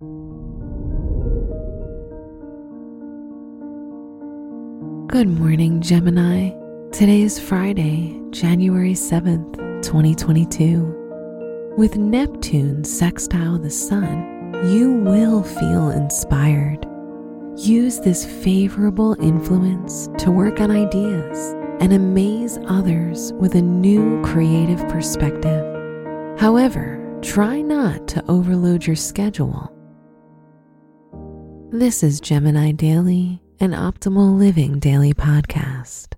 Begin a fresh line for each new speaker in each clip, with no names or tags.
Good morning, Gemini. Today is Friday, January 7th, 2022. With Neptune sextile the Sun, you will feel inspired. Use this favorable influence to work on ideas and amaze others with a new creative perspective. However, try not to overload your schedule. This is Gemini Daily, an optimal living daily podcast.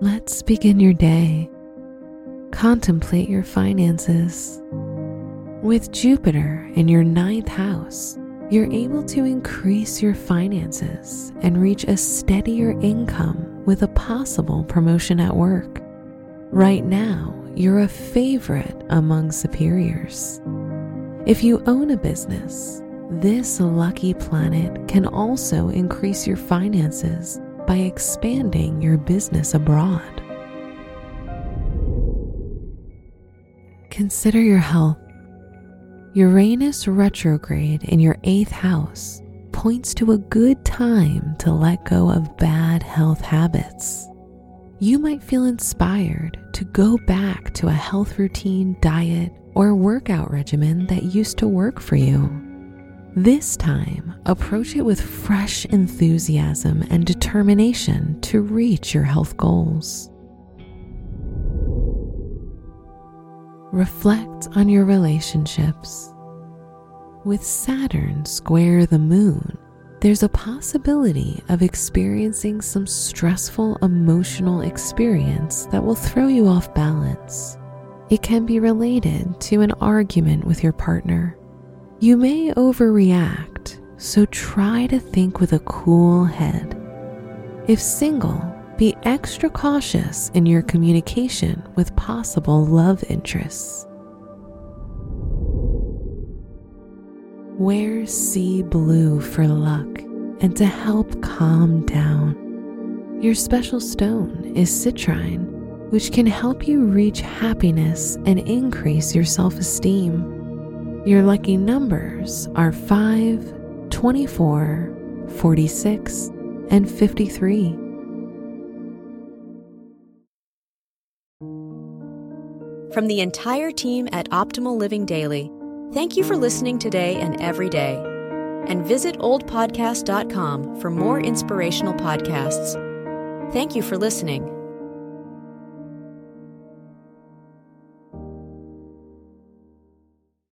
Let's begin your day. Contemplate your finances. With Jupiter in your ninth house, you're able to increase your finances and reach a steadier income with a possible promotion at work. Right now, you're a favorite among superiors. If you own a business, this lucky planet can also increase your finances by expanding your business abroad. Consider your health. Uranus retrograde in your eighth house points to a good time to let go of bad health habits. You might feel inspired to go back to a health routine, diet, or workout regimen that used to work for you. This time, approach it with fresh enthusiasm and determination to reach your health goals. Reflect on your relationships. With Saturn square the moon, there's a possibility of experiencing some stressful emotional experience that will throw you off balance. It can be related to an argument with your partner. You may overreact, so try to think with a cool head. If single, be extra cautious in your communication with possible love interests. Wear sea blue for luck and to help calm down. Your special stone is citrine, which can help you reach happiness and increase your self esteem. Your lucky numbers are 5, 24, 46, and 53.
From the entire team at Optimal Living Daily, thank you for listening today and every day. And visit oldpodcast.com for more inspirational podcasts. Thank you for listening.